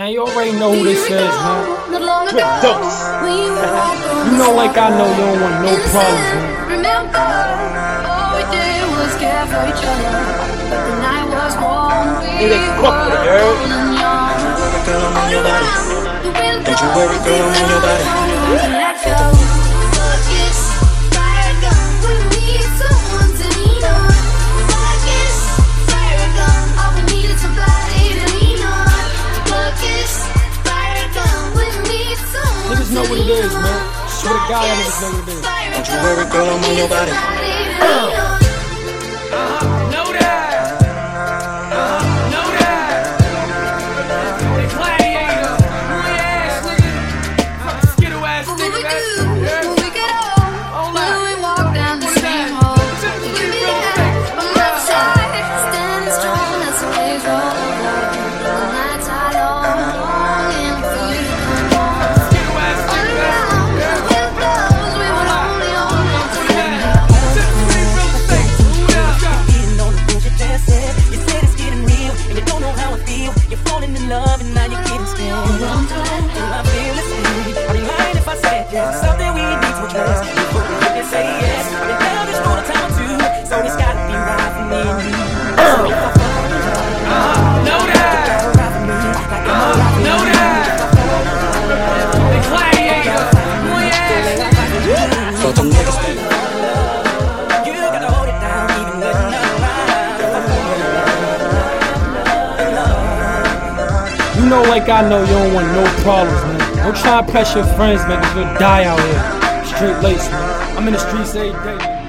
Man, you already know who this is, man. You know, like I know, you don't want no problems, man. Remember, all we did was care for each other. But the night was warm. We Hey, they fuck with it, were girl. young. Girl, I'm on your body. The wind Don't you worry, girl, I'm on your body. Niggas know what it is, man. Swear to God, y'all niggas know what it is. Don't you worry, girl, I'm on your body. Something we need to address Before we can say yes I've been down this road a time or two So it's gotta be right for me and you So if I fall in love Know that. Gotta ride for me Like I'm a ride for Know you. that. The gladiator. Boy ass nigga. Fuck oh, niggas. You gotta hold it down Even when I'm around You know, like I know, you don't want no problems, man. Don't try to press your friends, man, cause you'll die out here. Street lace. I'm in the streets every day.